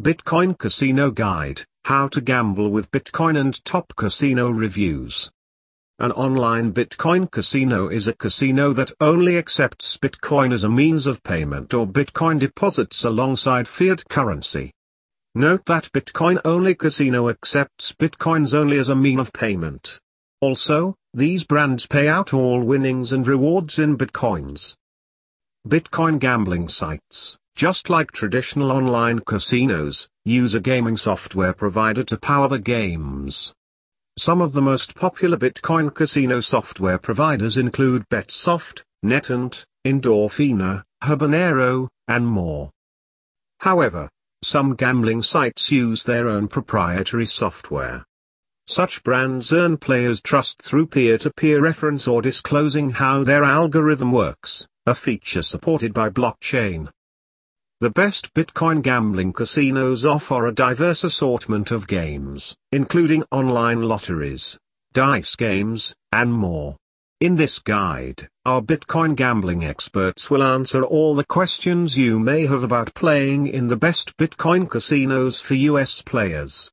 Bitcoin Casino Guide, How to Gamble with Bitcoin and Top Casino Reviews. An online Bitcoin casino is a casino that only accepts Bitcoin as a means of payment or Bitcoin deposits alongside fiat currency. Note that Bitcoin-only casino accepts Bitcoins only as a mean of payment. Also, these brands pay out all winnings and rewards in Bitcoins. Bitcoin gambling sites just like traditional online casinos, use a gaming software provider to power the games. Some of the most popular Bitcoin casino software providers include Betsoft, NetEnt, Endorphina, Habanero, and more. However, some gambling sites use their own proprietary software. Such brands earn players' trust through peer-to-peer -peer reference or disclosing how their algorithm works, a feature supported by blockchain. The best Bitcoin gambling casinos offer a diverse assortment of games, including online lotteries, dice games, and more. In this guide, our Bitcoin gambling experts will answer all the questions you may have about playing in the best Bitcoin casinos for US players.